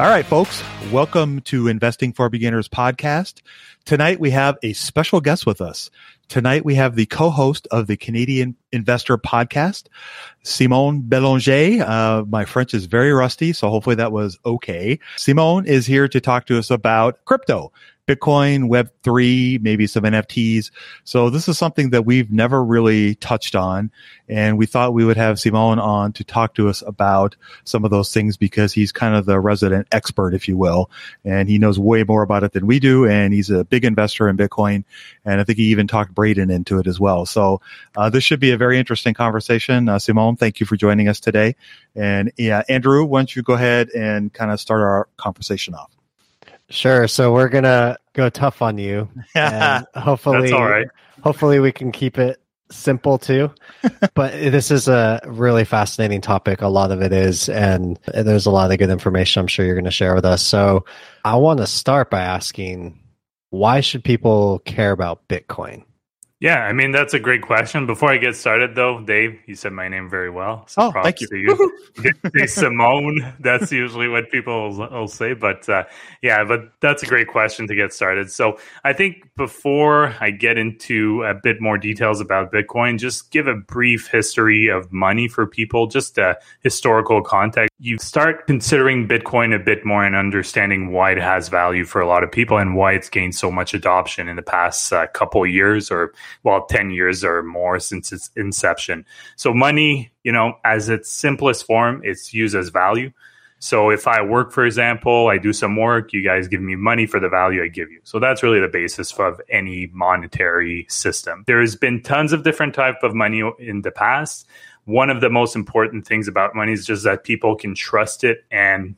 All right, folks, welcome to Investing for Beginners podcast. Tonight we have a special guest with us. Tonight we have the co-host of the Canadian Investor podcast, Simon Belanger. Uh, my French is very rusty, so hopefully that was okay. Simone is here to talk to us about crypto, Bitcoin, Web3, maybe some NFTs. So this is something that we've never really touched on. And we thought we would have Simon on to talk to us about some of those things because he's kind of the resident expert, if you will. And he knows way more about it than we do. And he's a big investor in Bitcoin. And I think he even talked Braden into it as well. So uh, this should be a very interesting conversation. Uh, Simon, thank you for joining us today. And yeah, Andrew, why don't you go ahead and kind of start our conversation off? Sure. So we're gonna go tough on you, and hopefully, That's all right. hopefully we can keep it simple too. but this is a really fascinating topic. A lot of it is, and there's a lot of good information I'm sure you're going to share with us. So I want to start by asking, why should people care about Bitcoin? Yeah, I mean that's a great question. Before I get started, though, Dave, you said my name very well. So oh, thank you. To you. Simone. That's usually what people will, will say, but uh, yeah, but that's a great question to get started. So I think before I get into a bit more details about Bitcoin, just give a brief history of money for people, just a historical context. You start considering Bitcoin a bit more and understanding why it has value for a lot of people and why it's gained so much adoption in the past uh, couple years or well, 10 years or more since its inception. So money, you know, as its simplest form, it's used as value. So if I work, for example, I do some work, you guys give me money for the value I give you. So that's really the basis of any monetary system. There's been tons of different type of money in the past. One of the most important things about money is just that people can trust it and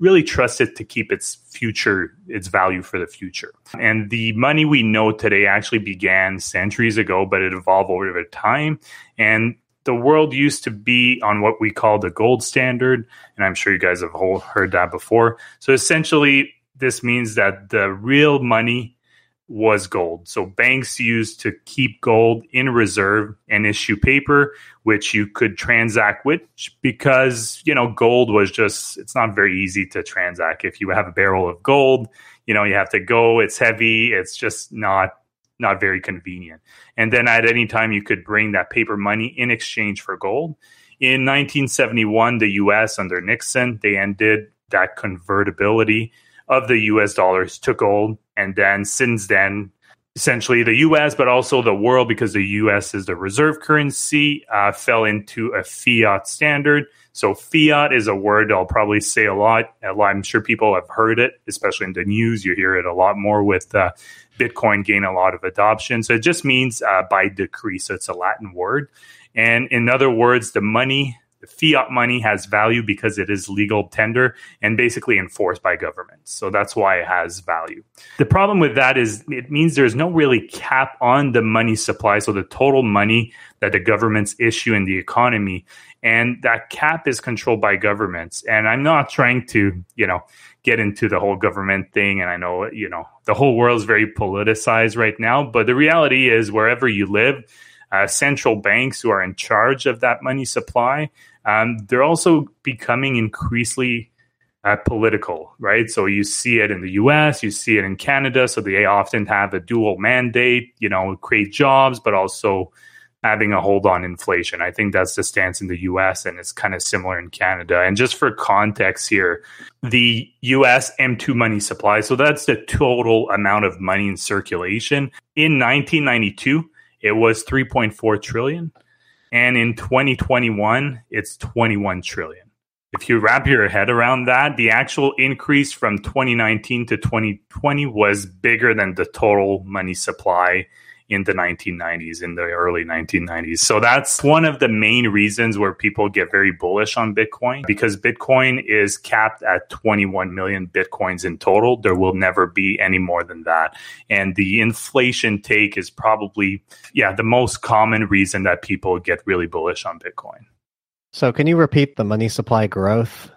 really trust it to keep its future, its value for the future. And the money we know today actually began centuries ago, but it evolved over time. And the world used to be on what we call the gold standard. And I'm sure you guys have heard that before. So essentially, this means that the real money was gold. So banks used to keep gold in reserve and issue paper, which you could transact with because, you know, gold was just, it's not very easy to transact. If you have a barrel of gold, you know, you have to go, it's heavy, it's just not not very convenient. And then at any time you could bring that paper money in exchange for gold. In 1971, the US under Nixon, they ended that convertibility of the US dollars to gold. And then since then, essentially the US, but also the world, because the US is the reserve currency, uh, fell into a fiat standard. So, fiat is a word I'll probably say a lot. a lot. I'm sure people have heard it, especially in the news. You hear it a lot more with uh, Bitcoin gain a lot of adoption. So, it just means uh, by decree. So, it's a Latin word. And in other words, the money fiat money has value because it is legal tender and basically enforced by governments. So that's why it has value. The problem with that is it means there's no really cap on the money supply. So the total money that the governments issue in the economy. And that cap is controlled by governments. And I'm not trying to, you know, get into the whole government thing. And I know, you know, the whole world is very politicized right now. But the reality is wherever you live, uh, central banks who are in charge of that money supply um, they're also becoming increasingly uh, political, right? So you see it in the US, you see it in Canada. So they often have a dual mandate, you know, create jobs, but also having a hold on inflation. I think that's the stance in the US and it's kind of similar in Canada. And just for context here, the US M2 money supply, so that's the total amount of money in circulation. In 1992, it was 3.4 trillion. And in 2021, it's 21 trillion. If you wrap your head around that, the actual increase from 2019 to 2020 was bigger than the total money supply in the 1990s, in the early 1990s. So that's one of the main reasons where people get very bullish on Bitcoin because Bitcoin is capped at 21 million Bitcoins in total. There will never be any more than that. And the inflation take is probably, yeah, the most common reason that people get really bullish on Bitcoin. So, can you repeat the money supply growth?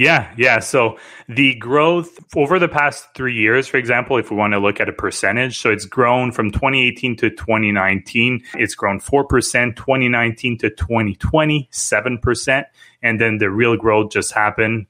Yeah, yeah. So the growth over the past three years, for example, if we want to look at a percentage, so it's grown from 2018 to 2019, it's grown 4%, 2019 to 2020, 7%. And then the real growth just happened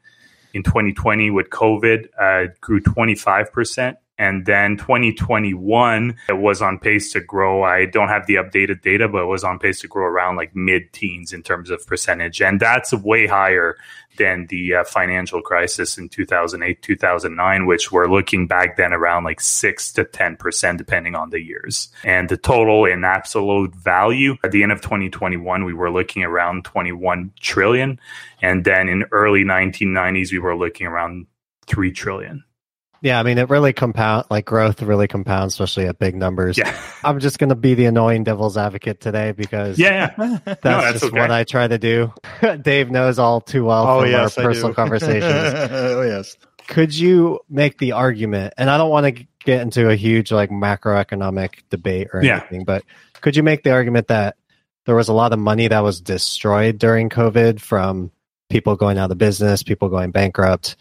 in 2020 with COVID, uh, grew 25%. And then 2021, it was on pace to grow. I don't have the updated data, but it was on pace to grow around like mid teens in terms of percentage. And that's way higher than the uh, financial crisis in 2008, 2009, which we're looking back then around like 6 to 10%, depending on the years. And the total in absolute value at the end of 2021, we were looking around 21 trillion. And then in early 1990s, we were looking around 3 trillion. Yeah, I mean, it really compound like growth really compounds, especially at big numbers. Yeah. I'm just going to be the annoying devil's advocate today because yeah, that's, no, that's just okay. what I try to do. Dave knows all too well oh, from yes, our personal conversations. oh yes. Could you make the argument? And I don't want to get into a huge like macroeconomic debate or anything, yeah. but could you make the argument that there was a lot of money that was destroyed during COVID from people going out of business, people going bankrupt,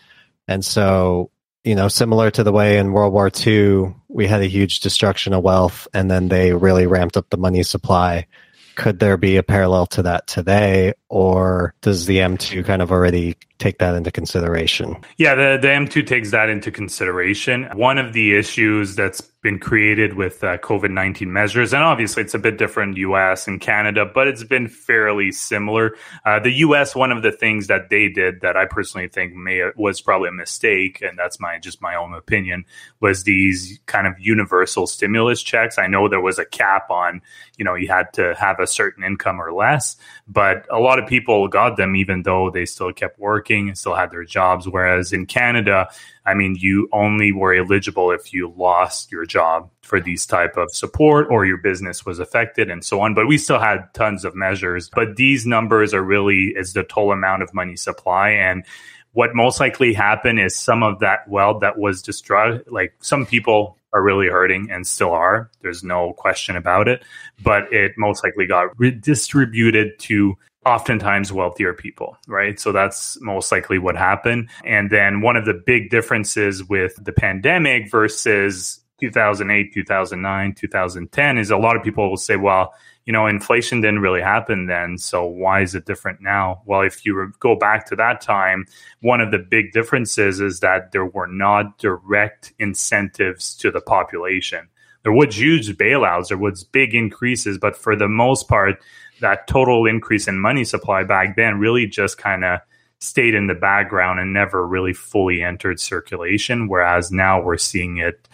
and so you know, similar to the way in World War II, we had a huge destruction of wealth and then they really ramped up the money supply. Could there be a parallel to that today, or does the M2 kind of already take that into consideration? Yeah, the, the M2 takes that into consideration. One of the issues that's been created with uh, COVID 19 measures, and obviously it's a bit different US and Canada, but it's been fairly similar. Uh, the US, one of the things that they did that I personally think may was probably a mistake, and that's my just my own opinion, was these kind of universal stimulus checks. I know there was a cap on, you know, you had to have a certain income or less, but a lot of people got them even though they still kept working still had their jobs. Whereas in Canada, I mean, you only were eligible if you lost your job for these type of support or your business was affected and so on. But we still had tons of measures. But these numbers are really is the total amount of money supply and what most likely happened is some of that wealth that was destroyed like some people are really hurting and still are there's no question about it but it most likely got redistributed to oftentimes wealthier people, right? So that's most likely what happened. And then one of the big differences with the pandemic versus 2008, 2009, 2010 is a lot of people will say, well, you know, inflation didn't really happen then. So why is it different now? Well, if you go back to that time, one of the big differences is that there were not direct incentives to the population. There was huge bailouts, there was big increases, but for the most part, that total increase in money supply back then really just kind of stayed in the background and never really fully entered circulation. Whereas now we're seeing it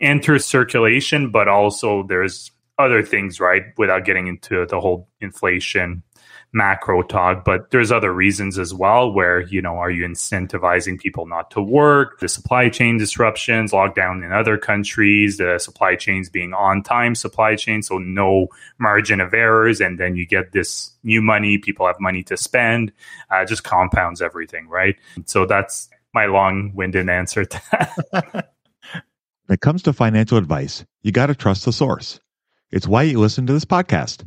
enter circulation, but also there's other things, right? Without getting into the whole inflation macro talk, but there's other reasons as well where, you know, are you incentivizing people not to work, the supply chain disruptions, lockdown in other countries, the supply chains being on time supply chain, so no margin of errors, and then you get this new money, people have money to spend, uh, just compounds everything, right? So that's my long winded answer to that. when it comes to financial advice, you got to trust the source. It's why you listen to this podcast.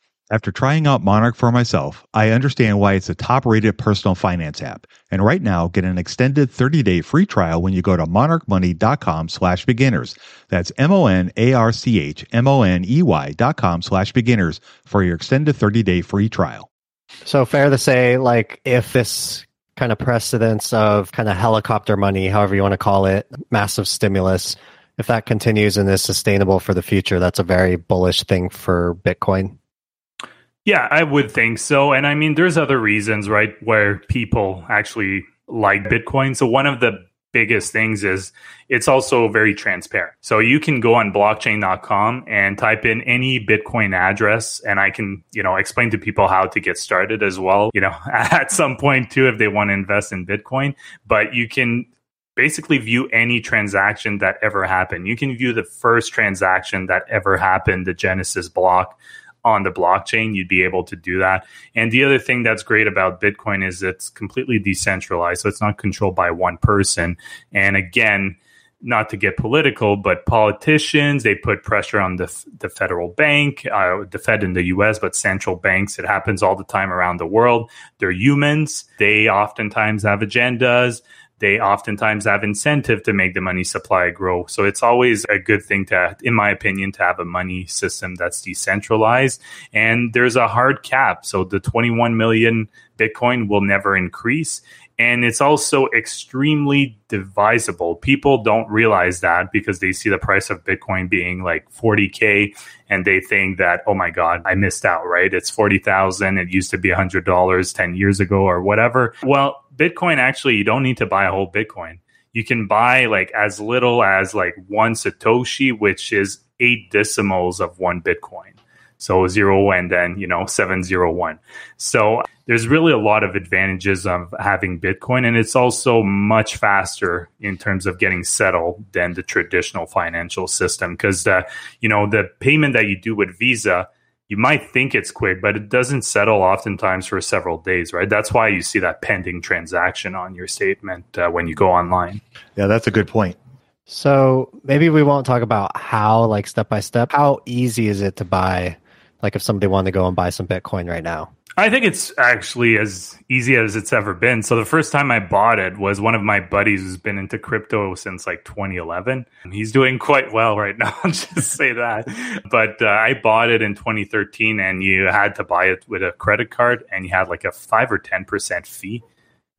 After trying out Monarch for myself, I understand why it's a top rated personal finance app. And right now, get an extended 30 day free trial when you go to monarchmoney.com slash beginners. That's M O N A R C H M O N E Y dot com slash beginners for your extended 30 day free trial. So, fair to say, like, if this kind of precedence of kind of helicopter money, however you want to call it, massive stimulus, if that continues and is sustainable for the future, that's a very bullish thing for Bitcoin. Yeah, I would think so. And I mean, there's other reasons, right, where people actually like Bitcoin. So one of the biggest things is it's also very transparent. So you can go on blockchain.com and type in any Bitcoin address and I can, you know, explain to people how to get started as well, you know, at some point too if they want to invest in Bitcoin, but you can basically view any transaction that ever happened. You can view the first transaction that ever happened, the Genesis block on the blockchain, you'd be able to do that. And the other thing that's great about Bitcoin is it's completely decentralized. So it's not controlled by one person. And again, not to get political, but politicians, they put pressure on the, the federal bank, uh, the Fed in the US, but central banks. It happens all the time around the world. They're humans. They oftentimes have agendas they oftentimes have incentive to make the money supply grow. So it's always a good thing to, in my opinion, to have a money system that's decentralized. And there's a hard cap. So the 21 million Bitcoin will never increase. And it's also extremely divisible. People don't realize that because they see the price of Bitcoin being like 40K and they think that, oh my God, I missed out, right? It's 40,000. It used to be $100 10 years ago or whatever. Well, Bitcoin actually, you don't need to buy a whole Bitcoin. You can buy like as little as like one Satoshi, which is eight decimals of one Bitcoin. So zero and then, you know, 701. So there's really a lot of advantages of having Bitcoin. And it's also much faster in terms of getting settled than the traditional financial system. Because, uh, you know, the payment that you do with Visa, you might think it's quick, but it doesn't settle oftentimes for several days, right? That's why you see that pending transaction on your statement uh, when you go online. Yeah, that's a good point. So maybe we won't talk about how, like step by step, how easy is it to buy, like if somebody wanted to go and buy some Bitcoin right now? I think it's actually as easy as it's ever been. So the first time I bought it was one of my buddies who's been into crypto since like 2011. He's doing quite well right now. I'll just say that. But uh, I bought it in 2013, and you had to buy it with a credit card, and you had like a five or ten percent fee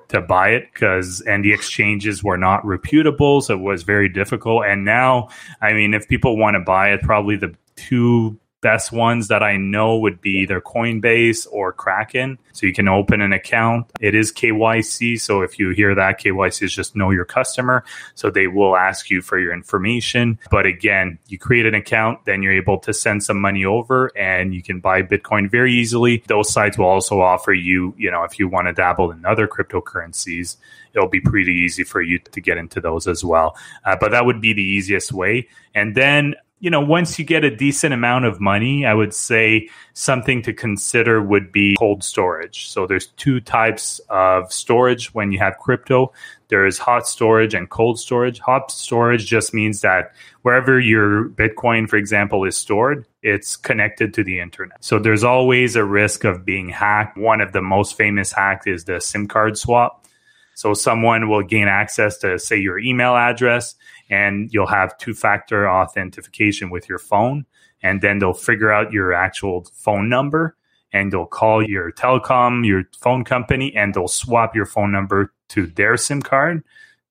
to buy it because and the exchanges were not reputable so it was very difficult and now i mean if people want to buy it probably the two best ones that I know would be either Coinbase or Kraken. So you can open an account. It is KYC. So if you hear that, KYC is just know your customer. So they will ask you for your information. But again, you create an account, then you're able to send some money over and you can buy Bitcoin very easily. Those sites will also offer you, you know, if you want to dabble in other cryptocurrencies, it'll be pretty easy for you to get into those as well. Uh, but that would be the easiest way. And then you know, once you get a decent amount of money, I would say something to consider would be cold storage. So there's two types of storage when you have crypto. There's hot storage and cold storage. Hot storage just means that wherever your Bitcoin, for example, is stored, it's connected to the internet. So there's always a risk of being hacked. One of the most famous hacks is the SIM card swap. So someone will gain access to, say, your email address and you'll have two factor authentication with your phone. And then they'll figure out your actual phone number and they'll call your telecom, your phone company, and they'll swap your phone number to their SIM card.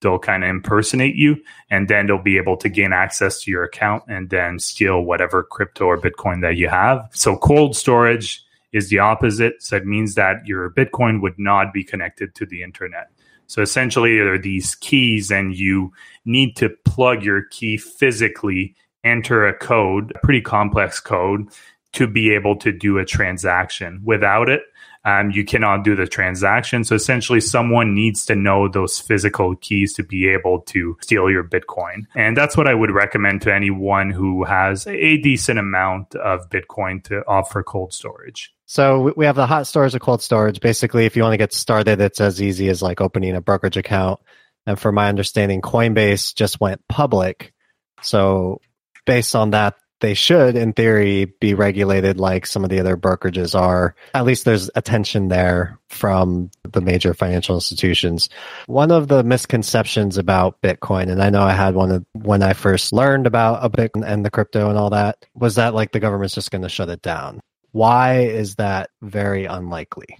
They'll kind of impersonate you, and then they'll be able to gain access to your account and then steal whatever crypto or Bitcoin that you have. So, cold storage is the opposite. So, it means that your Bitcoin would not be connected to the internet. So essentially, there are these keys, and you need to plug your key physically, enter a code, a pretty complex code, to be able to do a transaction. Without it, um, you cannot do the transaction. So essentially, someone needs to know those physical keys to be able to steal your Bitcoin. And that's what I would recommend to anyone who has a decent amount of Bitcoin to offer cold storage. So we have the hot storage, the cold storage. Basically, if you want to get started, it's as easy as like opening a brokerage account. And from my understanding, Coinbase just went public. So based on that, they should, in theory, be regulated like some of the other brokerages are. At least there's attention there from the major financial institutions. One of the misconceptions about Bitcoin, and I know I had one of, when I first learned about a Bitcoin and the crypto and all that, was that like the government's just going to shut it down. Why is that very unlikely?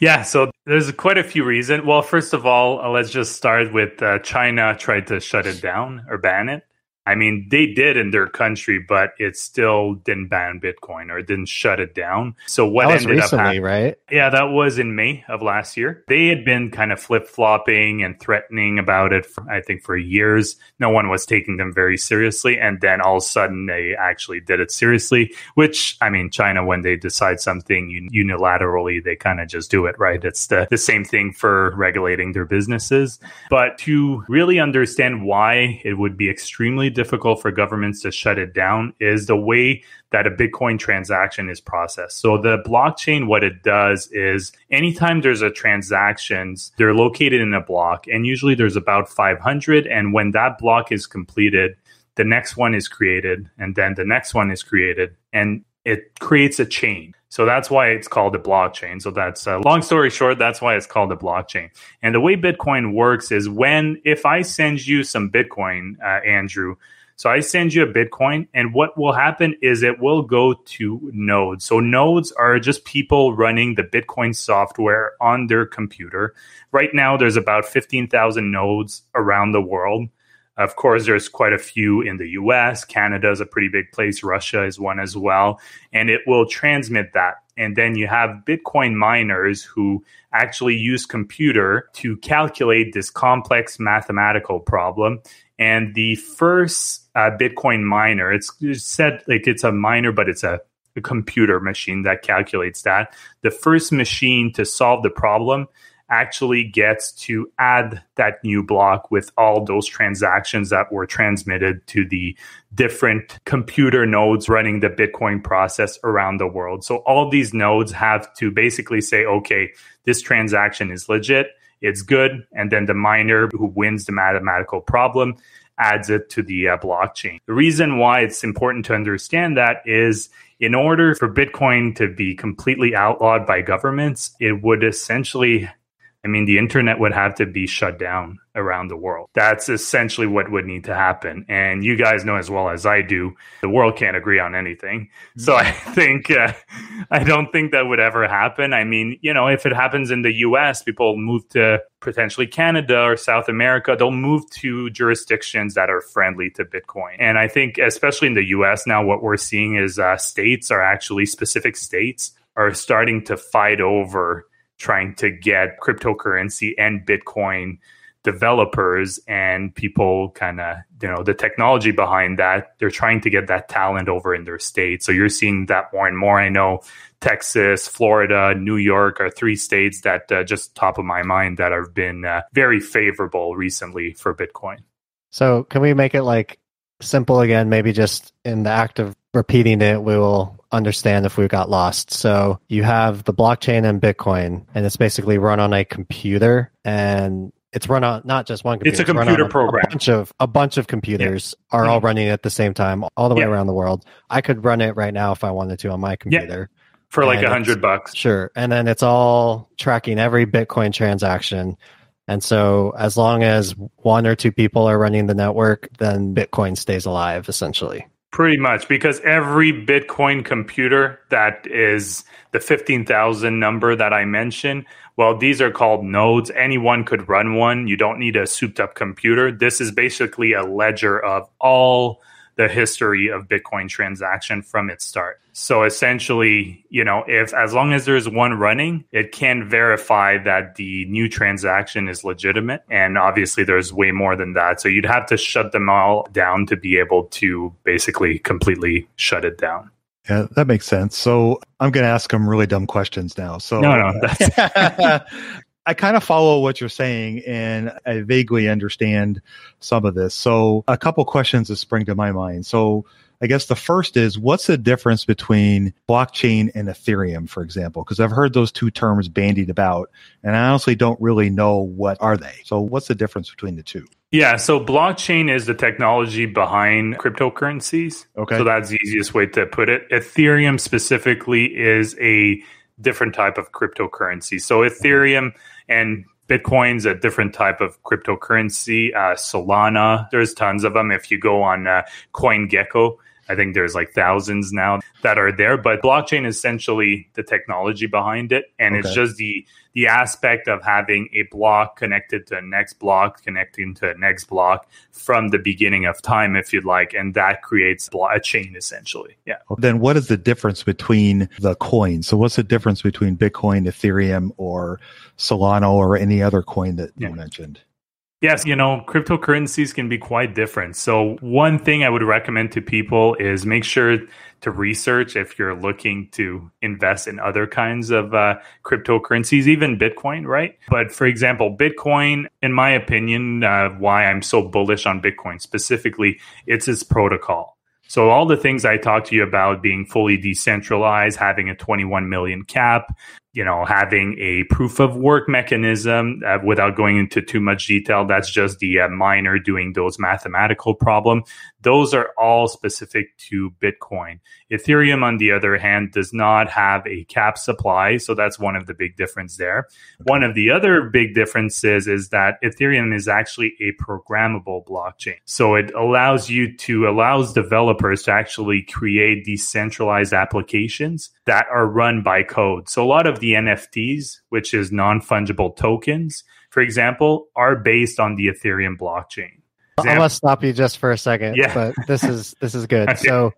Yeah, so there's quite a few reasons. Well, first of all, let's just start with uh, China tried to shut it down or ban it. I mean, they did in their country, but it still didn't ban Bitcoin or didn't shut it down. So what ended recently, up happening? right? Yeah, that was in May of last year. They had been kind of flip flopping and threatening about it, for, I think, for years. No one was taking them very seriously. And then all of a sudden, they actually did it seriously, which, I mean, China, when they decide something unilaterally, they kind of just do it, right? It's the, the same thing for regulating their businesses. But to really understand why it would be extremely difficult for governments to shut it down is the way that a Bitcoin transaction is processed. So the blockchain, what it does is anytime there's a transactions, they're located in a block and usually there's about 500. And when that block is completed, the next one is created and then the next one is created and it creates a chain. So that's why it's called a blockchain. So that's uh, long story short, that's why it's called a blockchain. And the way Bitcoin works is when, if I send you some Bitcoin, uh, Andrew, so I send you a Bitcoin, and what will happen is it will go to nodes. So nodes are just people running the Bitcoin software on their computer. Right now, there's about 15,000 nodes around the world. Of course, there's quite a few in the US. Canada is a pretty big place. Russia is one as well. And it will transmit that. And then you have Bitcoin miners who actually use computer to calculate this complex mathematical problem. And the first uh, Bitcoin miner, it's, said like it's a miner, but it's a a computer machine that calculates that. The first machine to solve the problem actually gets to add that new block with all those transactions that were transmitted to the different computer nodes running the Bitcoin process around the world. So all these nodes have to basically say, okay, this transaction is legit, it's good. And then the miner who wins the mathematical problem adds it to the uh, blockchain. The reason why it's important to understand that is in order for Bitcoin to be completely outlawed by governments, it would essentially I mean, the internet would have to be shut down around the world. That's essentially what would need to happen. And you guys know as well as I do, the world can't agree on anything. So I think, uh, I don't think that would ever happen. I mean, you know, if it happens in the US, people move to potentially Canada or South America, they'll move to jurisdictions that are friendly to Bitcoin. And I think, especially in the US now, what we're seeing is uh, states are actually specific states are starting to fight over trying to get cryptocurrency and Bitcoin developers and people kind of you know the technology behind that. They're trying to get that talent over in their state. So you're seeing that more and more. I know texas florida new york are three states that uh, just top of my mind that have been uh, very favorable recently for bitcoin. So can we make it like simple again? Maybe just in the act of repeating it we will understand if we got lost. So you have the blockchain and Bitcoin, and it's basically run on a computer, and it's run on not just one computer. It's a computer a, program. A bunch of a bunch of computers yeah. are all mm-hmm. running at the same time, all the way yeah. around the world. I could run it right now if I wanted to on my computer. Yeah. For like a hundred bucks. Sure. And then it's all tracking every Bitcoin transaction. And so as long as one or two people are running the network, then Bitcoin stays alive essentially. Pretty much, because every Bitcoin computer that is the 15,000 number that I mentioned, well, these are called nodes. Anyone could run one. You don't need a souped up computer. This is basically a ledger of all the history of Bitcoin transaction from its start. So essentially, you know, if as long as there's one running, it can verify that the new transaction is legitimate. And obviously, there's way more than that. So you'd have to shut them all down to be able to basically completely shut it down. Yeah, that makes sense. So I'm going to ask some really dumb questions now. So no, no, I kind of follow what you're saying and I vaguely understand some of this. So a couple questions that spring to my mind. So I guess the first is what's the difference between blockchain and Ethereum, for example? Because I've heard those two terms bandied about and I honestly don't really know what are they. So what's the difference between the two? Yeah, so blockchain is the technology behind cryptocurrencies. Okay. So that's the easiest way to put it. Ethereum specifically is a different type of cryptocurrency. So Ethereum and Bitcoin's a different type of cryptocurrency. Uh, Solana, there's tons of them. If you go on uh, CoinGecko, I think there's like thousands now that are there. But blockchain is essentially the technology behind it, and okay. it's just the the aspect of having a block connected to a next block, connecting to a next block from the beginning of time, if you'd like, and that creates a chain essentially. Yeah. Then what is the difference between the coins? So what's the difference between Bitcoin, Ethereum, or Solana, or any other coin that yeah. you mentioned? Yes, you know, cryptocurrencies can be quite different. So, one thing I would recommend to people is make sure to research if you're looking to invest in other kinds of uh, cryptocurrencies, even Bitcoin, right? But for example, Bitcoin, in my opinion, uh, why I'm so bullish on Bitcoin specifically, it's its protocol. So all the things I talked to you about being fully decentralized, having a 21 million cap, you know, having a proof of work mechanism uh, without going into too much detail. That's just the uh, miner doing those mathematical problem. Those are all specific to Bitcoin. Ethereum, on the other hand, does not have a cap supply. So that's one of the big difference there. Okay. One of the other big differences is that Ethereum is actually a programmable blockchain. So it allows you to, allows developers to actually create decentralized applications that are run by code. So a lot of the NFTs, which is non fungible tokens, for example, are based on the Ethereum blockchain. Example, I must stop you just for a second. Yeah. but this is this is good. So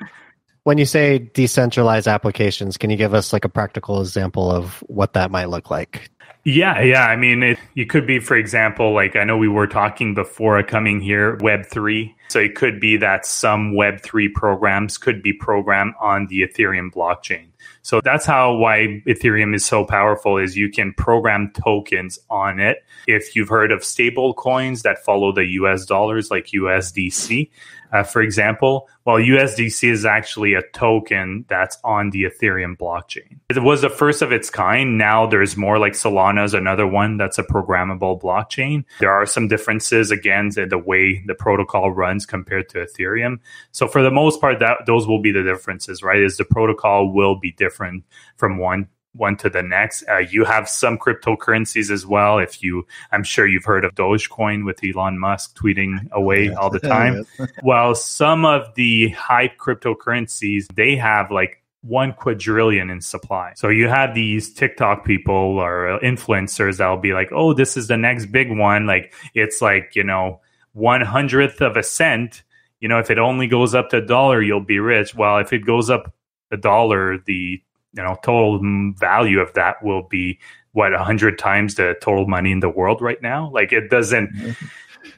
when you say decentralized applications, can you give us like a practical example of what that might look like? Yeah, yeah. I mean, it, you could be, for example, like I know we were talking before coming here, Web3. So it could be that some Web3 programs could be programmed on the Ethereum blockchain. So that's how why Ethereum is so powerful is you can program tokens on it. If you've heard of stable coins that follow the US dollars like USDC, uh, for example, well, USDC is actually a token that's on the Ethereum blockchain. It was the first of its kind. Now there's more like Solana is another one that's a programmable blockchain. There are some differences again in the way the protocol runs compared to Ethereum. So for the most part, that those will be the differences, right? Is the protocol will be different from one one to the next. Uh, you have some cryptocurrencies as well. If you, I'm sure you've heard of Dogecoin with Elon Musk tweeting away all the time. well, some of the hype cryptocurrencies, they have like one quadrillion in supply. So you have these TikTok people or influencers that'll be like, oh, this is the next big one. Like it's like, you know, one hundredth of a cent. You know, if it only goes up to a dollar, you'll be rich. Well, if it goes up a dollar, the you know total value of that will be what a hundred times the total money in the world right now. Like it doesn't. Mm-hmm.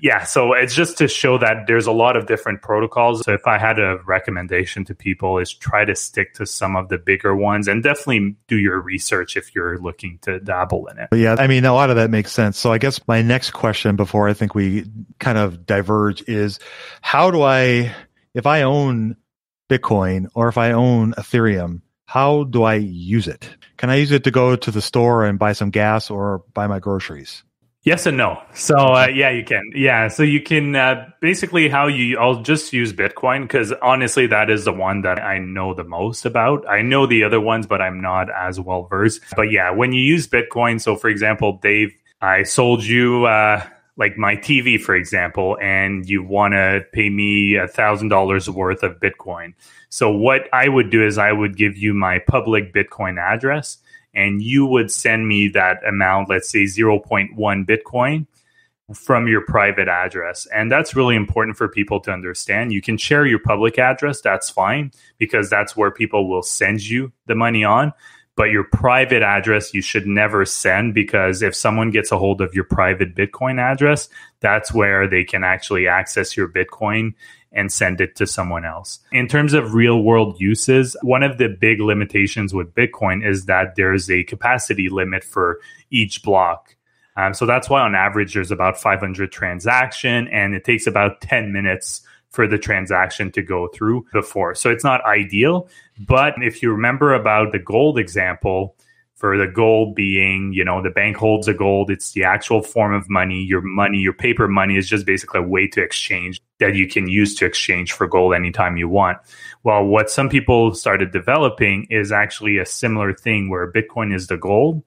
Yeah, so it's just to show that there's a lot of different protocols. So if I had a recommendation to people is try to stick to some of the bigger ones and definitely do your research if you're looking to dabble in it. Yeah, I mean a lot of that makes sense. So I guess my next question before I think we kind of diverge is how do I if I own Bitcoin or if I own Ethereum, how do I use it? Can I use it to go to the store and buy some gas or buy my groceries? Yes and no. So uh, yeah, you can. Yeah, so you can uh, basically how you. I'll just use Bitcoin because honestly, that is the one that I know the most about. I know the other ones, but I'm not as well versed. But yeah, when you use Bitcoin, so for example, Dave, I sold you. Uh, like my TV, for example, and you want to pay me a thousand dollars worth of Bitcoin. So what I would do is I would give you my public Bitcoin address, and you would send me that amount, let's say 0.1 Bitcoin from your private address. And that's really important for people to understand. You can share your public address, that's fine, because that's where people will send you the money on but your private address you should never send because if someone gets a hold of your private Bitcoin address, that's where they can actually access your Bitcoin and send it to someone else. In terms of real world uses, one of the big limitations with Bitcoin is that there's a capacity limit for each block. Um, so that's why on average there's about 500 transaction and it takes about 10 minutes for the transaction to go through before. So it's not ideal. But if you remember about the gold example, for the gold being, you know, the bank holds the gold, it's the actual form of money. Your money, your paper money is just basically a way to exchange that you can use to exchange for gold anytime you want. Well, what some people started developing is actually a similar thing where Bitcoin is the gold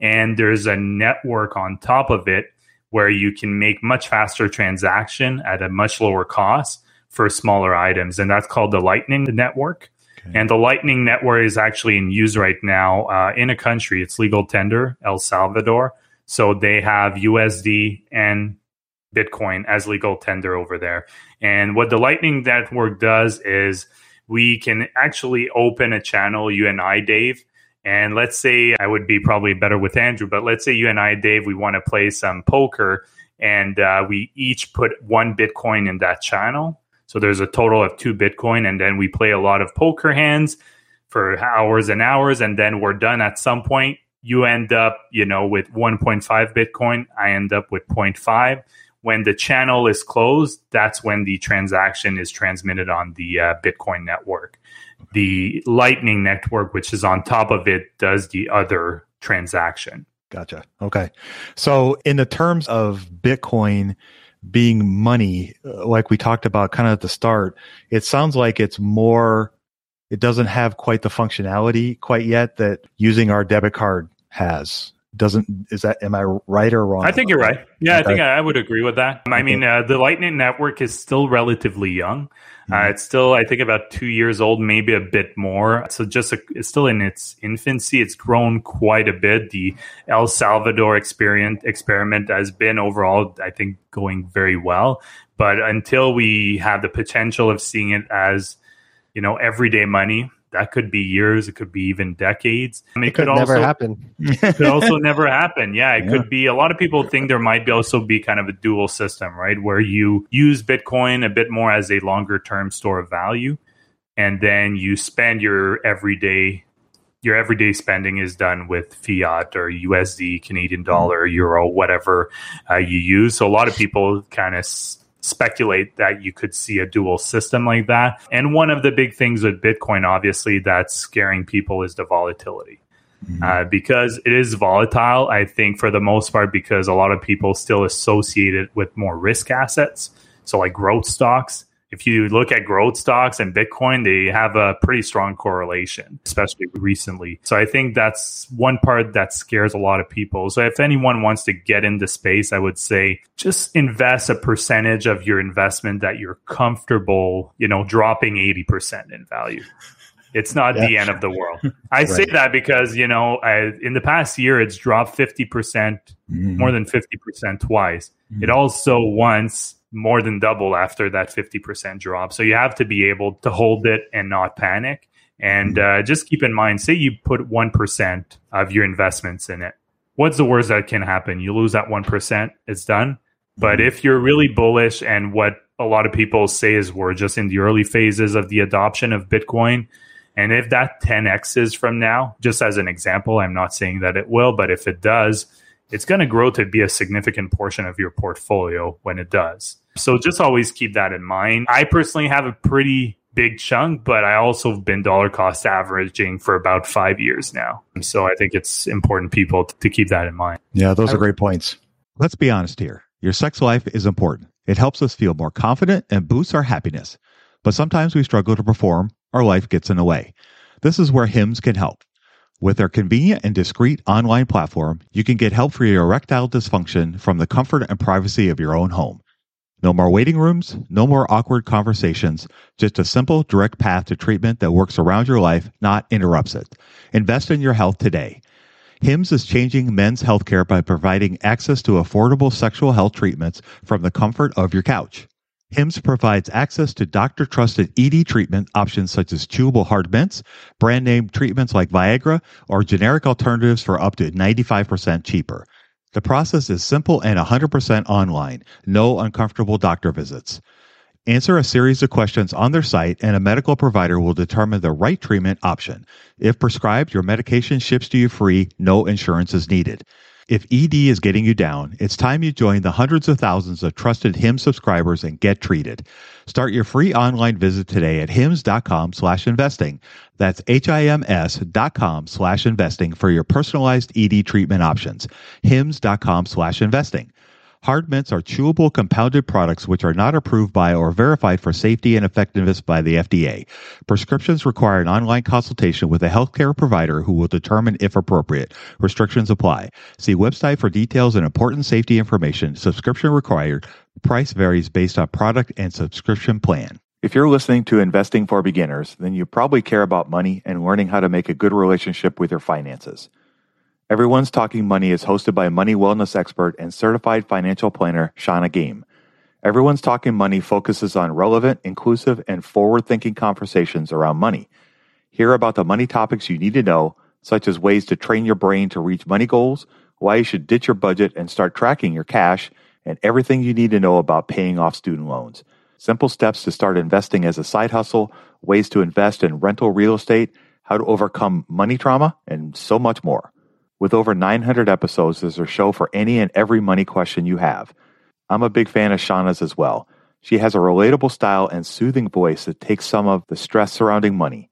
and there's a network on top of it where you can make much faster transaction at a much lower cost for smaller items. And that's called the Lightning Network. Okay. And the Lightning Network is actually in use right now uh, in a country. It's legal tender, El Salvador. So they have USD and Bitcoin as legal tender over there. And what the Lightning Network does is we can actually open a channel, you and I, Dave. And let's say I would be probably better with Andrew, but let's say you and I, Dave, we want to play some poker and uh, we each put one Bitcoin in that channel. So there's a total of two Bitcoin, and then we play a lot of poker hands for hours and hours, and then we're done at some point. You end up, you know, with 1.5 Bitcoin. I end up with 0.5. When the channel is closed, that's when the transaction is transmitted on the uh, Bitcoin network. The Lightning network, which is on top of it, does the other transaction. Gotcha. Okay. So, in the terms of Bitcoin, being money, uh, like we talked about kind of at the start, it sounds like it's more, it doesn't have quite the functionality quite yet that using our debit card has. Doesn't, is that, am I right or wrong? I think you're right. Yeah, okay. I think I would agree with that. I mean, uh, the Lightning Network is still relatively young. Uh, mm-hmm. it's still, I think, about two years old, maybe a bit more. So just a, it's still in its infancy. It's grown quite a bit. The El Salvador experiment experiment has been overall, I think, going very well. But until we have the potential of seeing it as, you know, everyday money, that could be years, it could be even decades. I mean, It could also never happen. it could also never happen. Yeah, it Yeah. could be. A lot of people think there might be also be kind of a dual system, right? Where you use Bitcoin a bit more as a longer term store of value, and then you spend your everyday your everyday spending is done with fiat or USD, Canadian dollar, euro, whatever uh, you use. So a lot of people kind of s- speculate that you could see a dual system like that. And one of the big things with Bitcoin, obviously, that's scaring people is the volatility. Uh, because it is volatile, I think for the most part, because a lot of people still associate it with more risk assets. So, like growth stocks, if you look at growth stocks and Bitcoin, they have a pretty strong correlation, especially recently. So I think that's one part that scares a lot of people. So if anyone wants to get into space, I would say just invest a percentage of your investment that you're comfortable, you know, dropping 80% in value. It's not the end of the world. I say that because, you know, I, in the past year, it's dropped 50%, mm. more than 50% twice. It mm. also once more than double after that 50% drop. So you have to be able to hold it and not panic. And uh, just keep in mind, say you put 1% of your investments in it. What's the worst that can happen? You lose that 1%, it's done. But if you're really bullish and what a lot of people say is we're just in the early phases of the adoption of Bitcoin, and if that 10x's from now, just as an example, I'm not saying that it will, but if it does, it's going to grow to be a significant portion of your portfolio when it does. So just always keep that in mind. I personally have a pretty big chunk, but I also have been dollar cost averaging for about five years now. So I think it's important people to keep that in mind. Yeah, those are great points. Let's be honest here. Your sex life is important. It helps us feel more confident and boosts our happiness. But sometimes we struggle to perform, our life gets in the way. This is where Hims can help. With their convenient and discreet online platform, you can get help for your erectile dysfunction from the comfort and privacy of your own home. No more waiting rooms, no more awkward conversations, just a simple, direct path to treatment that works around your life, not interrupts it. Invest in your health today. HIMS is changing men's healthcare by providing access to affordable sexual health treatments from the comfort of your couch. HIMS provides access to doctor trusted ED treatment options such as chewable hard mints, brand name treatments like Viagra, or generic alternatives for up to 95% cheaper. The process is simple and 100% online, no uncomfortable doctor visits. Answer a series of questions on their site, and a medical provider will determine the right treatment option. If prescribed, your medication ships to you free, no insurance is needed. If ED is getting you down, it's time you join the hundreds of thousands of trusted HIM subscribers and get treated. Start your free online visit today at hims.com slash investing. That's H-I-M-S dot com slash investing for your personalized ED treatment options. hims.com slash investing. Hard mints are chewable compounded products which are not approved by or verified for safety and effectiveness by the FDA. Prescriptions require an online consultation with a healthcare provider who will determine if appropriate. Restrictions apply. See website for details and important safety information. Subscription required. Price varies based on product and subscription plan. If you're listening to Investing for Beginners, then you probably care about money and learning how to make a good relationship with your finances. Everyone's Talking Money is hosted by money wellness expert and certified financial planner Shannah Game. Everyone's Talking Money focuses on relevant, inclusive, and forward thinking conversations around money. Hear about the money topics you need to know, such as ways to train your brain to reach money goals, why you should ditch your budget and start tracking your cash, and everything you need to know about paying off student loans. Simple steps to start investing as a side hustle, ways to invest in rental real estate, how to overcome money trauma, and so much more. With over 900 episodes, there's a show for any and every money question you have. I'm a big fan of Shannah's as well. She has a relatable style and soothing voice that takes some of the stress surrounding money.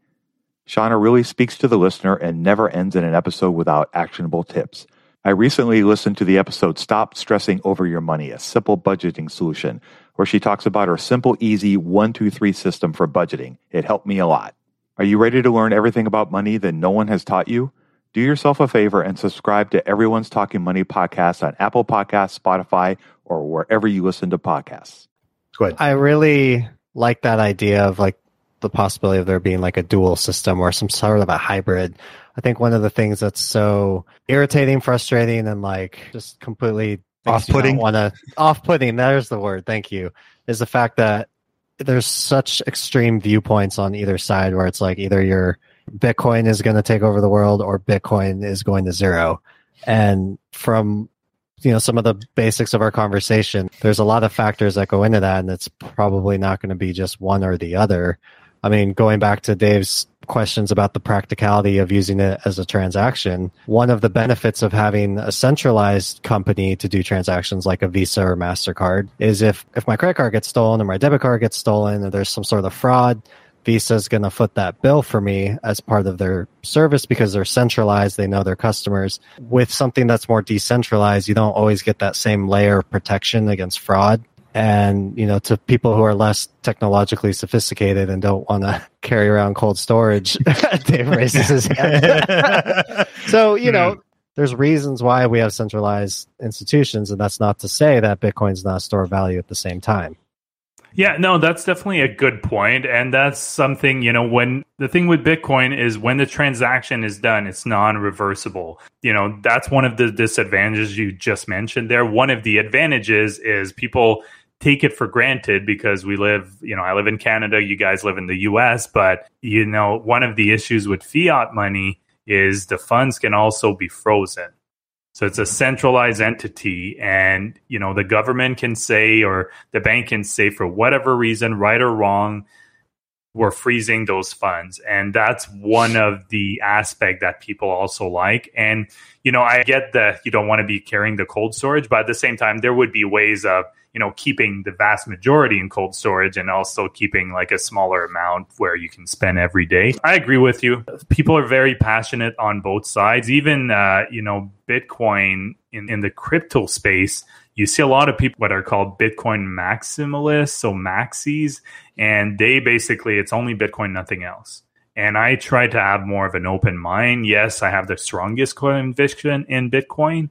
Shauna really speaks to the listener and never ends in an episode without actionable tips. I recently listened to the episode Stop Stressing Over Your Money, a simple budgeting solution, where she talks about her simple, easy one, two, three system for budgeting. It helped me a lot. Are you ready to learn everything about money that no one has taught you? Do yourself a favor and subscribe to Everyone's Talking Money podcast on Apple Podcasts, Spotify, or wherever you listen to podcasts. Go ahead. I really like that idea of like the possibility of there being like a dual system or some sort of a hybrid. I think one of the things that's so irritating, frustrating, and like just completely Off-putting? Want to off-putting? There's the word. Thank you. Is the fact that there's such extreme viewpoints on either side where it's like either you're Bitcoin is going to take over the world or Bitcoin is going to zero. And from you know some of the basics of our conversation, there's a lot of factors that go into that, and it's probably not going to be just one or the other. I mean, going back to Dave's questions about the practicality of using it as a transaction, one of the benefits of having a centralized company to do transactions like a Visa or MasterCard is if, if my credit card gets stolen or my debit card gets stolen or there's some sort of fraud, Visa is going to foot that bill for me as part of their service because they're centralized. They know their customers. With something that's more decentralized, you don't always get that same layer of protection against fraud. And, you know, to people who are less technologically sophisticated and don't want to carry around cold storage, Dave raises his hand. so, you know, hmm. there's reasons why we have centralized institutions. And that's not to say that Bitcoin's not a store of value at the same time. Yeah, no, that's definitely a good point. And that's something, you know, when the thing with Bitcoin is when the transaction is done, it's non reversible. You know, that's one of the disadvantages you just mentioned there. One of the advantages is people take it for granted because we live, you know, I live in Canada, you guys live in the US, but, you know, one of the issues with fiat money is the funds can also be frozen. So it's a centralized entity, and you know the government can say or the bank can say for whatever reason, right or wrong, we're freezing those funds, and that's one of the aspect that people also like. And you know, I get that you don't want to be carrying the cold storage, but at the same time, there would be ways of you know keeping the vast majority in cold storage and also keeping like a smaller amount where you can spend every day. I agree with you. People are very passionate on both sides. Even uh, you know bitcoin in, in the crypto space you see a lot of people what are called bitcoin maximalists so maxis and they basically it's only bitcoin nothing else. And I try to have more of an open mind. Yes, I have the strongest conviction in Bitcoin,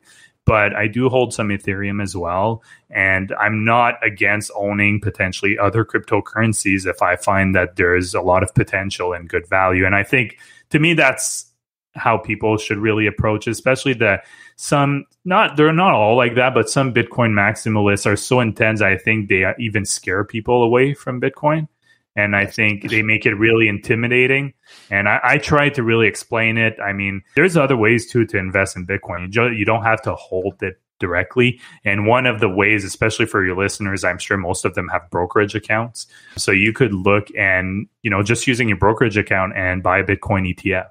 but I do hold some Ethereum as well. And I'm not against owning potentially other cryptocurrencies if I find that there's a lot of potential and good value. And I think to me, that's how people should really approach, especially the some not they're not all like that, but some Bitcoin maximalists are so intense. I think they even scare people away from Bitcoin and I think they make it really intimidating. And I, I, try to really explain it. I mean, there's other ways too to invest in Bitcoin. You don't have to hold it directly. And one of the ways, especially for your listeners, I'm sure most of them have brokerage accounts. So you could look and, you know, just using your brokerage account and buy a Bitcoin ETF.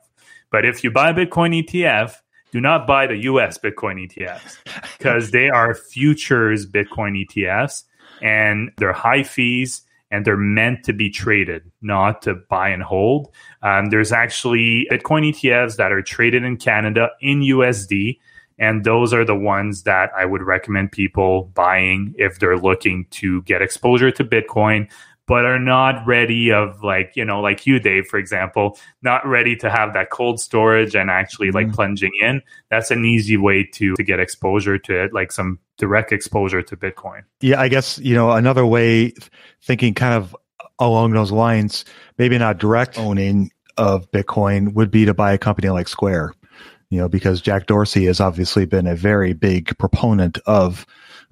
But if you buy a Bitcoin ETF, do not buy the US Bitcoin ETFs because they are futures Bitcoin ETFs and they're high fees and they're meant to be traded, not to buy and hold. Um, there's actually Bitcoin ETFs that are traded in Canada in USD. And those are the ones that I would recommend people buying if they're looking to get exposure to Bitcoin, but are not ready of like, you know, like you, Dave, for example, not ready to have that cold storage and actually like mm-hmm. plunging in. That's an easy way to to get exposure to it, like some direct exposure to Bitcoin. Yeah, I guess, you know, another way thinking kind of along those lines, maybe not direct owning of Bitcoin would be to buy a company like Square, you know, because Jack Dorsey has obviously been a very big proponent of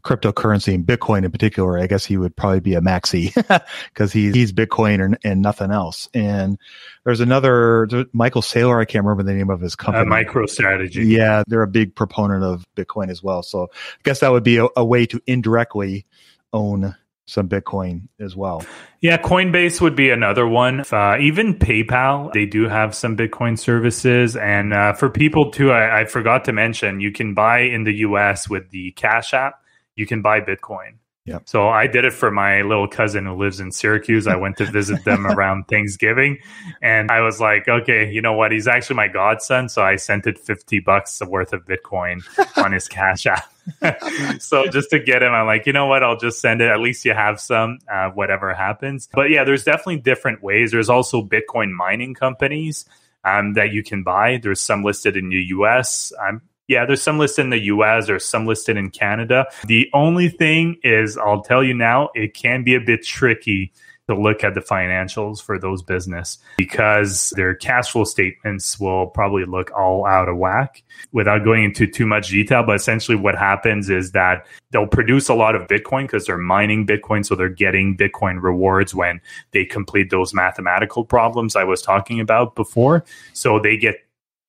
cryptocurrency and Bitcoin in particular, I guess he would probably be a maxi because he's, he's Bitcoin and, and, nothing else. And there's another Michael Saylor. I can't remember the name of his company. Uh, MicroStrategy. Yeah. They're a big proponent of Bitcoin as well. So I guess that would be a, a way to indirectly own some Bitcoin as well. Yeah, Coinbase would be another one. Uh, even PayPal, they do have some Bitcoin services. And uh, for people too, I, I, forgot to mention, you can buy in the US with the Cash App you can buy Bitcoin. Yeah. So I did it for my little cousin who lives in Syracuse. I went to visit them around Thanksgiving and I was like, okay, you know what? He's actually my godson. So I sent it 50 bucks worth of Bitcoin on his cash app. so just to get him, I'm like, you know what? I'll just send it. At least you have some, uh, whatever happens. But yeah, there's definitely different ways. There's also Bitcoin mining companies um, that you can buy. There's some listed in the US. I'm yeah, there's some listed in the US, or some listed in Canada. The only thing is, I'll tell you now, it can be a bit tricky to look at the financials for those business because their cash flow statements will probably look all out of whack without going into too much detail but essentially what happens is that they'll produce a lot of bitcoin because they're mining bitcoin so they're getting bitcoin rewards when they complete those mathematical problems i was talking about before so they get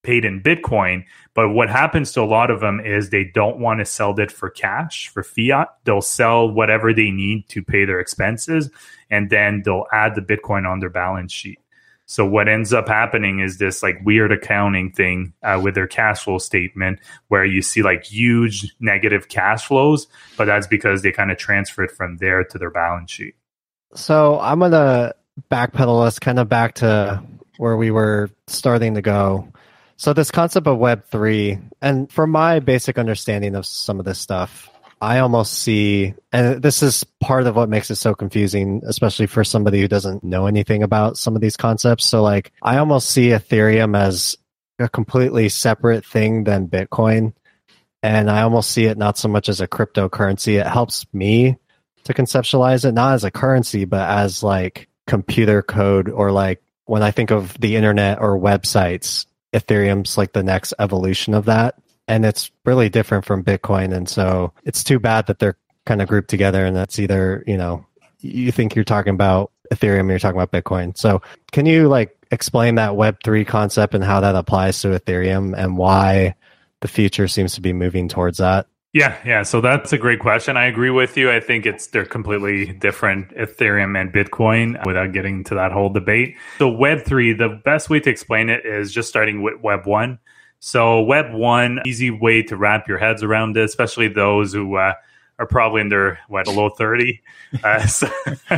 paid in Bitcoin. But what happens to a lot of them is they don't want to sell it for cash, for fiat. They'll sell whatever they need to pay their expenses, and then they'll add the Bitcoin on their balance sheet. So what ends up happening is this like weird accounting thing uh, with their cash flow statement, where you see like huge negative cash flows, but that's because they kind of transfer it from there to their balance sheet. So I'm gonna backpedal us kind of back to where we were starting to go. So this concept of Web three, and from my basic understanding of some of this stuff, I almost see, and this is part of what makes it so confusing, especially for somebody who doesn't know anything about some of these concepts. So like, I almost see Ethereum as a completely separate thing than Bitcoin. And I almost see it not so much as a cryptocurrency. It helps me to conceptualize it, not as a currency, but as like computer code or like when I think of the internet or websites, Ethereum's like the next evolution of that. And it's really different from Bitcoin. And so it's too bad that they're kind of grouped together and that's either, you know, you think you're talking about Ethereum, you're talking about Bitcoin. So can you like explain that Web3 concept and how that applies to Ethereum and why the future seems to be moving towards that? Yeah, yeah. So that's a great question. I agree with you. I think it's they're completely different, Ethereum and Bitcoin, without getting to that whole debate. So Web three, the best way to explain it is just starting with Web one. So Web one, easy way to wrap your heads around this, especially those who uh, are probably in their what below thirty. Uh, so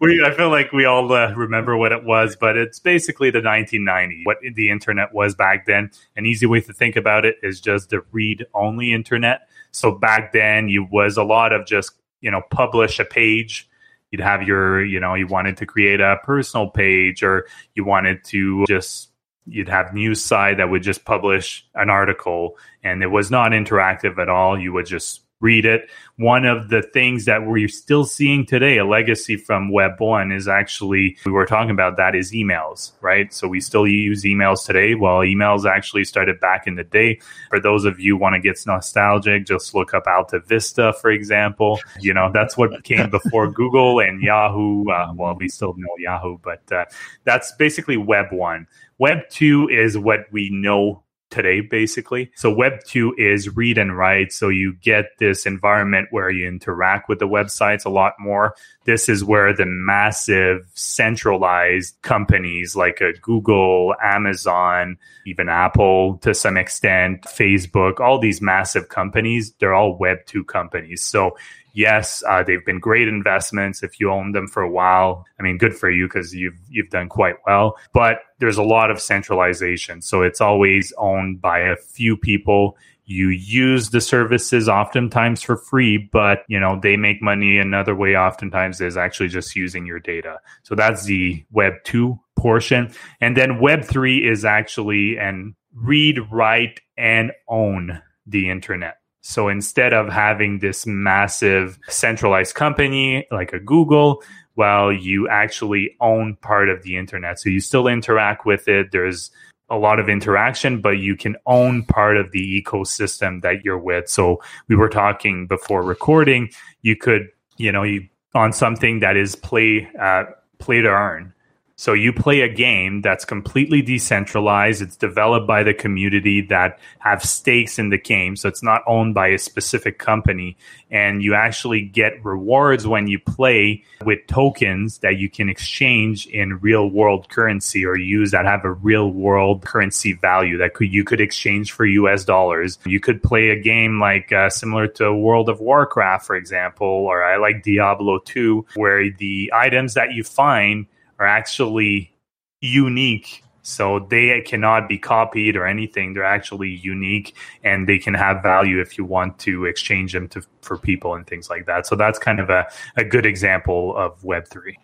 we, I feel like we all uh, remember what it was, but it's basically the 1990s, what the internet was back then. An easy way to think about it is just the read only internet. So back then, you was a lot of just you know publish a page. You'd have your you know you wanted to create a personal page, or you wanted to just you'd have news site that would just publish an article, and it was not interactive at all. You would just read it. One of the things that we're still seeing today, a legacy from Web 1, is actually, we were talking about that, is emails, right? So we still use emails today. Well, emails actually started back in the day. For those of you want to get nostalgic, just look up Alta Vista, for example. You know, that's what came before Google and Yahoo. Uh, well, we still know Yahoo, but uh, that's basically Web 1. Web 2 is what we know today basically. So web 2 is read and write. So you get this environment where you interact with the websites a lot more. This is where the massive centralized companies like a google amazon even apple to some extent facebook all these massive companies they're all web 2 companies. So yes, uh, they've been great investments if you own them for a while. I mean, good for you because you've you've done quite well. But there's a lot of centralization, so it's always owned by a few people. You use the services oftentimes for free, but you know they make money another way. Oftentimes is actually just using your data. So that's the Web two portion, and then Web three is actually and read, write, and own the internet. So instead of having this massive centralized company like a Google, well, you actually own part of the internet. So you still interact with it. There's a lot of interaction, but you can own part of the ecosystem that you're with. So we were talking before recording, you could, you know, you on something that is play uh, play to earn. So you play a game that's completely decentralized. It's developed by the community that have stakes in the game. So it's not owned by a specific company. And you actually get rewards when you play with tokens that you can exchange in real world currency or use that have a real world currency value that could, you could exchange for US dollars. You could play a game like uh, similar to World of Warcraft, for example, or I like Diablo 2, where the items that you find are actually unique. So they cannot be copied or anything. They're actually unique and they can have value if you want to exchange them to for people and things like that. So that's kind of a, a good example of web3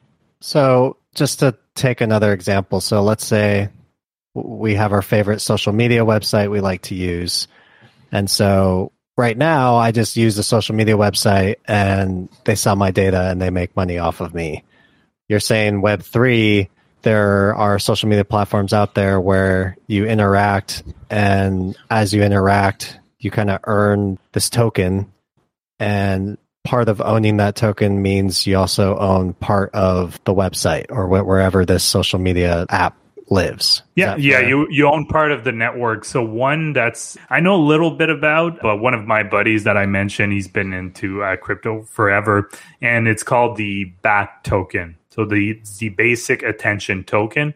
so just to take another example so let's say we have our favorite social media website we like to use. And so right now i just use the social media website and they sell my data and they make money off of me you're saying Web three, there are social media platforms out there where you interact, and as you interact, you kind of earn this token, and part of owning that token means you also own part of the website or wh- wherever this social media app lives. Yeah, yeah, you you own part of the network. So one that's I know a little bit about, but one of my buddies that I mentioned, he's been into uh, crypto forever, and it's called the BAT token. So the the basic attention token.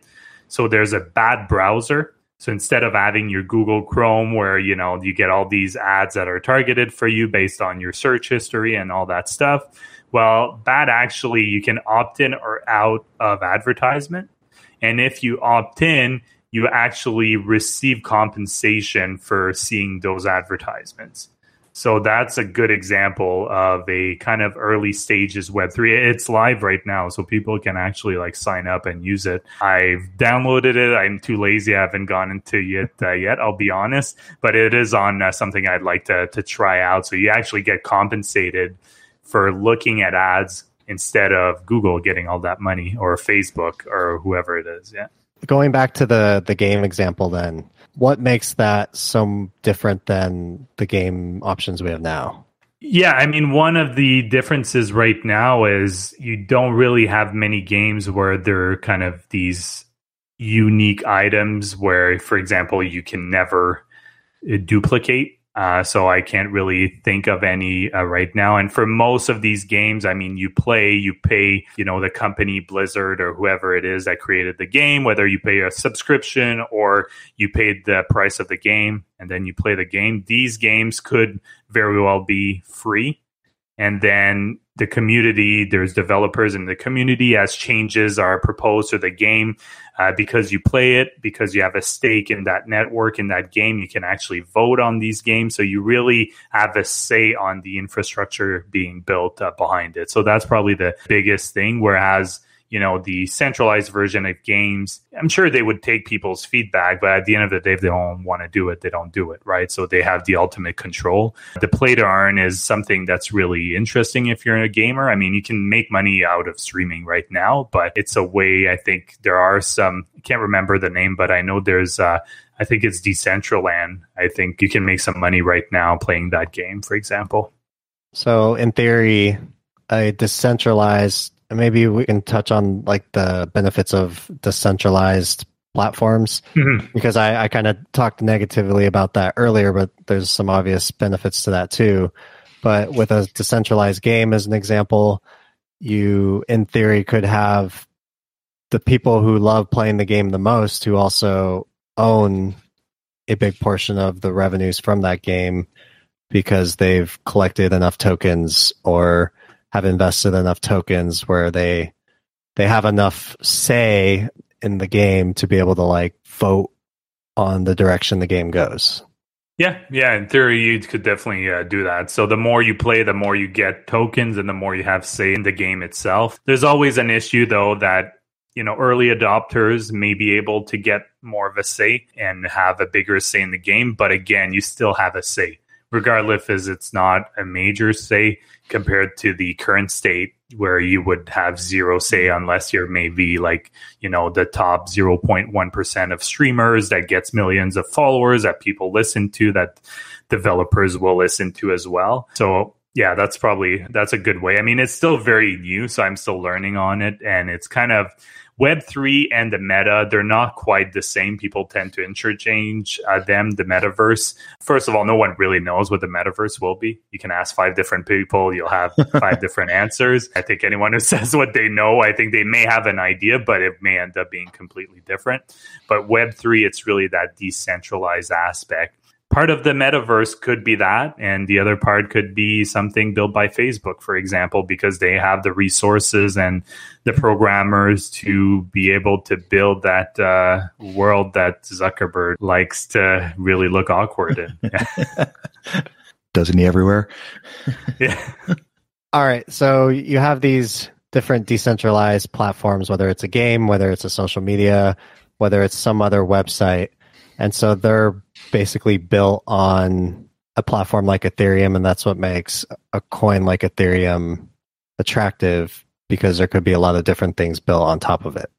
So there's a BAT browser. So instead of having your Google Chrome, where you know you get all these ads that are targeted for you based on your search history and all that stuff, well, BAT actually you can opt in or out of advertisement and if you opt in, you actually receive compensation for seeing those advertisements. So that's a good example of a kind of early stages Web3. It's live right now, so people can actually like sign up and use it. I've downloaded it. I'm too lazy. I haven't gone into it uh, yet. I'll be honest, but it is on uh, something I'd like to to try out. So you actually get compensated for looking at ads instead of Google getting all that money or Facebook or whoever it is. Yeah. Going back to the the game example, then what makes that so different than the game options we have now? Yeah, I mean, one of the differences right now is you don't really have many games where there are kind of these unique items where, for example, you can never uh, duplicate uh, so I can't really think of any uh, right now. And for most of these games, I mean, you play, you pay, you know, the company Blizzard or whoever it is that created the game, whether you pay a subscription or you paid the price of the game and then you play the game. These games could very well be free. And then the community, there's developers in the community as changes are proposed to the game uh, because you play it, because you have a stake in that network, in that game. You can actually vote on these games. So you really have a say on the infrastructure being built uh, behind it. So that's probably the biggest thing. Whereas you know the centralized version of games i'm sure they would take people's feedback but at the end of the day if they don't want to do it they don't do it right so they have the ultimate control the play to earn is something that's really interesting if you're a gamer i mean you can make money out of streaming right now but it's a way i think there are some i can't remember the name but i know there's uh, I think it's Decentraland. I think you can make some money right now playing that game, for example. So, in theory, a decentralized maybe we can touch on like the benefits of decentralized platforms mm-hmm. because I, I kind of talked negatively about that earlier, but there's some obvious benefits to that too. But with a decentralized game, as an example, you in theory could have the people who love playing the game the most who also own a big portion of the revenues from that game because they've collected enough tokens or have invested enough tokens where they they have enough say in the game to be able to like vote on the direction the game goes. Yeah, yeah. In theory, you could definitely uh, do that. So the more you play, the more you get tokens, and the more you have say in the game itself. There's always an issue though that you know early adopters may be able to get more of a say and have a bigger say in the game, but again, you still have a say regardless as it's not a major say compared to the current state where you would have zero say mm-hmm. unless you're maybe like you know the top 0.1% of streamers that gets millions of followers that people listen to that developers will listen to as well. So yeah that's probably that's a good way. I mean it's still very new so i'm still learning on it. And it's kind of Web3 and the meta, they're not quite the same. People tend to interchange uh, them, the metaverse. First of all, no one really knows what the metaverse will be. You can ask five different people, you'll have five different answers. I think anyone who says what they know, I think they may have an idea, but it may end up being completely different. But Web3, it's really that decentralized aspect part of the metaverse could be that and the other part could be something built by facebook for example because they have the resources and the programmers to be able to build that uh, world that zuckerberg likes to really look awkward in. Doesn't he everywhere? Yeah. All right so you have these different decentralized platforms whether it's a game whether it's a social media whether it's some other website and so they're basically built on a platform like Ethereum, and that's what makes a coin like Ethereum attractive because there could be a lot of different things built on top of it.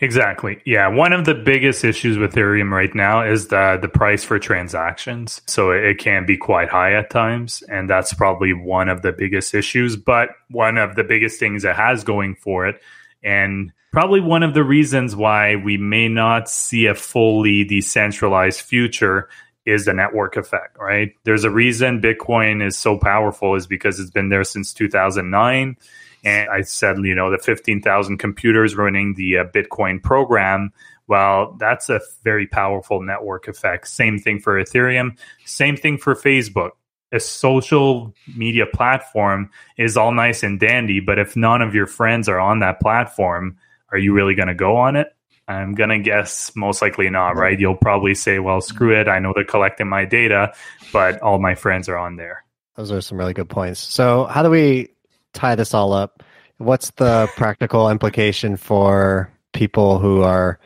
Exactly. Yeah. One of the biggest issues with Ethereum right now is the the price for transactions. So it can be quite high at times, and that's probably one of the biggest issues. But one of the biggest things it has going for it, and probably one of the reasons why we may not see a fully decentralized future is the network effect, right? There's a reason Bitcoin is so powerful is because it's been there since 2009 and I said, you know, the 15,000 computers running the uh, Bitcoin program. Well, that's a very powerful network effect. Same thing for Ethereum. Same thing for Facebook. A social media platform is all nice and dandy, but if none of your friends are on that platform, are you really going to go on it? I'm going to guess most likely not, right? You'll probably say, well, screw it. I know they're collecting my data, but all my friends are on there. Those are some really good points. So, how do we tie this all up, what's the practical implication for people who are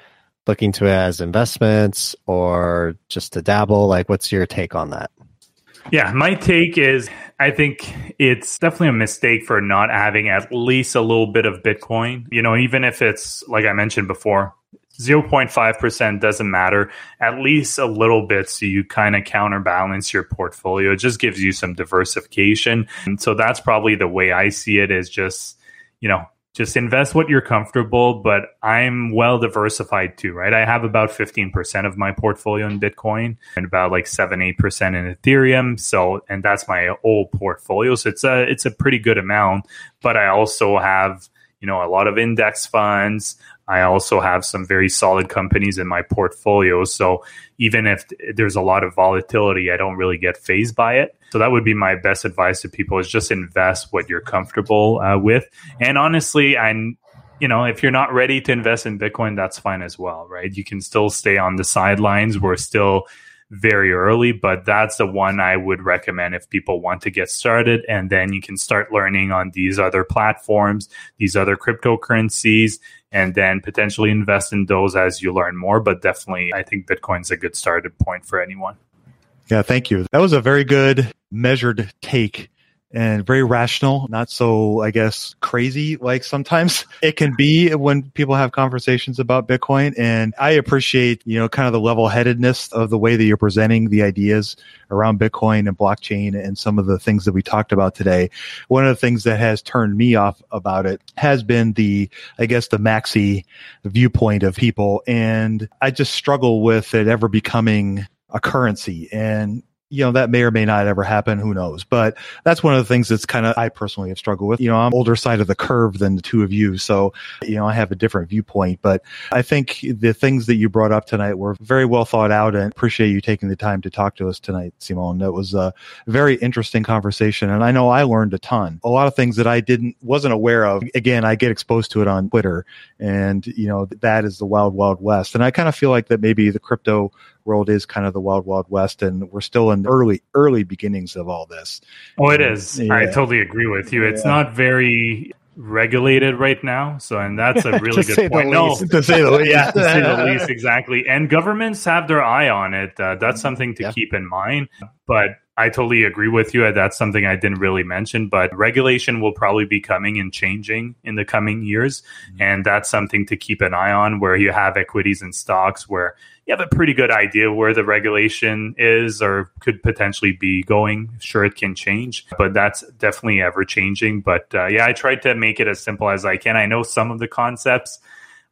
looking to it as investments or just to dabble? Like, what's your take on that? Yeah, my take is I think it's definitely a mistake for not having at least a little bit of Bitcoin. You know, even if it's like I mentioned before, 0.5% doesn't matter, at least a little bit. So you kind of counterbalance your portfolio. It just gives you some diversification. And so that's probably the way I see it is just, you know, just invest what you're comfortable, but I'm well diversified too, right? I have about 15% of my portfolio in Bitcoin and about like 7 8% in Ethereum. So, and that's my old portfolio. So it's a, it's a pretty good amount, but I also have, you know, a lot of index funds. I also have some very solid companies in my portfolio. So even if there's a lot of volatility, I don't really get fazed by it. So that would be my best advice to people is just invest what you're comfortable uh, with. And honestly, I'm you know, if you're not ready to invest in Bitcoin, that's fine as well, right? You can still stay on the sidelines. We're still very early, but that's the one I would recommend if people want to get started. And then you can start learning on these other platforms, these other cryptocurrencies, and then potentially invest in those as you learn more. But definitely, I think Bitcoin's a good starting point for anyone. Yeah, thank you. That was a very good measured take and very rational, not so, I guess, crazy like sometimes it can be when people have conversations about Bitcoin. And I appreciate, you know, kind of the level headedness of the way that you're presenting the ideas around Bitcoin and blockchain and some of the things that we talked about today. One of the things that has turned me off about it has been the, I guess, the maxi viewpoint of people. And I just struggle with it ever becoming a currency. And you know, that may or may not ever happen. Who knows? But that's one of the things that's kind of, I personally have struggled with. You know, I'm older side of the curve than the two of you. So, you know, I have a different viewpoint, but I think the things that you brought up tonight were very well thought out and appreciate you taking the time to talk to us tonight, Simon. That was a very interesting conversation. And I know I learned a ton, a lot of things that I didn't, wasn't aware of. Again, I get exposed to it on Twitter and, you know, that is the wild, wild west. And I kind of feel like that maybe the crypto world is kind of the wild wild west and we're still in early early beginnings of all this. Oh it is. Yeah. i totally agree with you. It's yeah. not very regulated right now so and that's a really good point. No. to say the least. Yeah to say the least exactly. And governments have their eye on it. Uh, that's something to yeah. keep in mind. But I totally agree with you. That's something I didn't really mention, but regulation will probably be coming and changing in the coming years. Mm-hmm. And that's something to keep an eye on where you have equities and stocks where you have a pretty good idea where the regulation is or could potentially be going. Sure, it can change, but that's definitely ever changing. But uh, yeah, I tried to make it as simple as I can. I know some of the concepts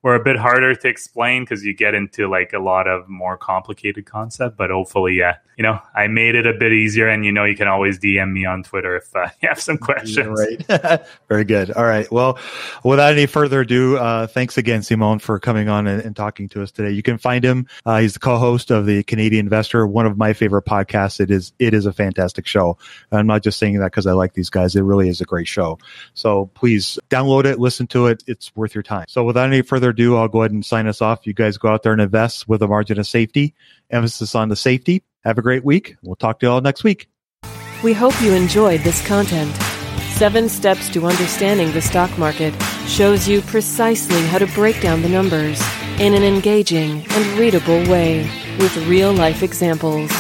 were a bit harder to explain because you get into like a lot of more complicated concept. But hopefully, yeah, you know, I made it a bit easier. And you know, you can always DM me on Twitter if uh, you have some questions. Right. Very good. All right. Well, without any further ado, uh, thanks again, Simon, for coming on and, and, talking to us today. You can find him. Uh, he's the co-host of the Canadian Investor, one of my favorite podcasts. It is it is a fantastic show. I'm not just saying that because I like these guys. It really is a great show. So please download it, listen to it. It's worth your time. So without any further ado, I'll go ahead and sign us off. You guys go out there and invest with a margin of safety, emphasis on the safety. Have a great week. We'll talk to you all next week. We hope you enjoyed this content. Seven Steps to Understanding the Stock Market shows you precisely how to break down the numbers in an engaging and readable way with real life examples.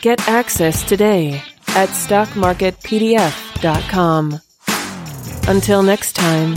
Get access today at stockmarketpdf.com. Until next time,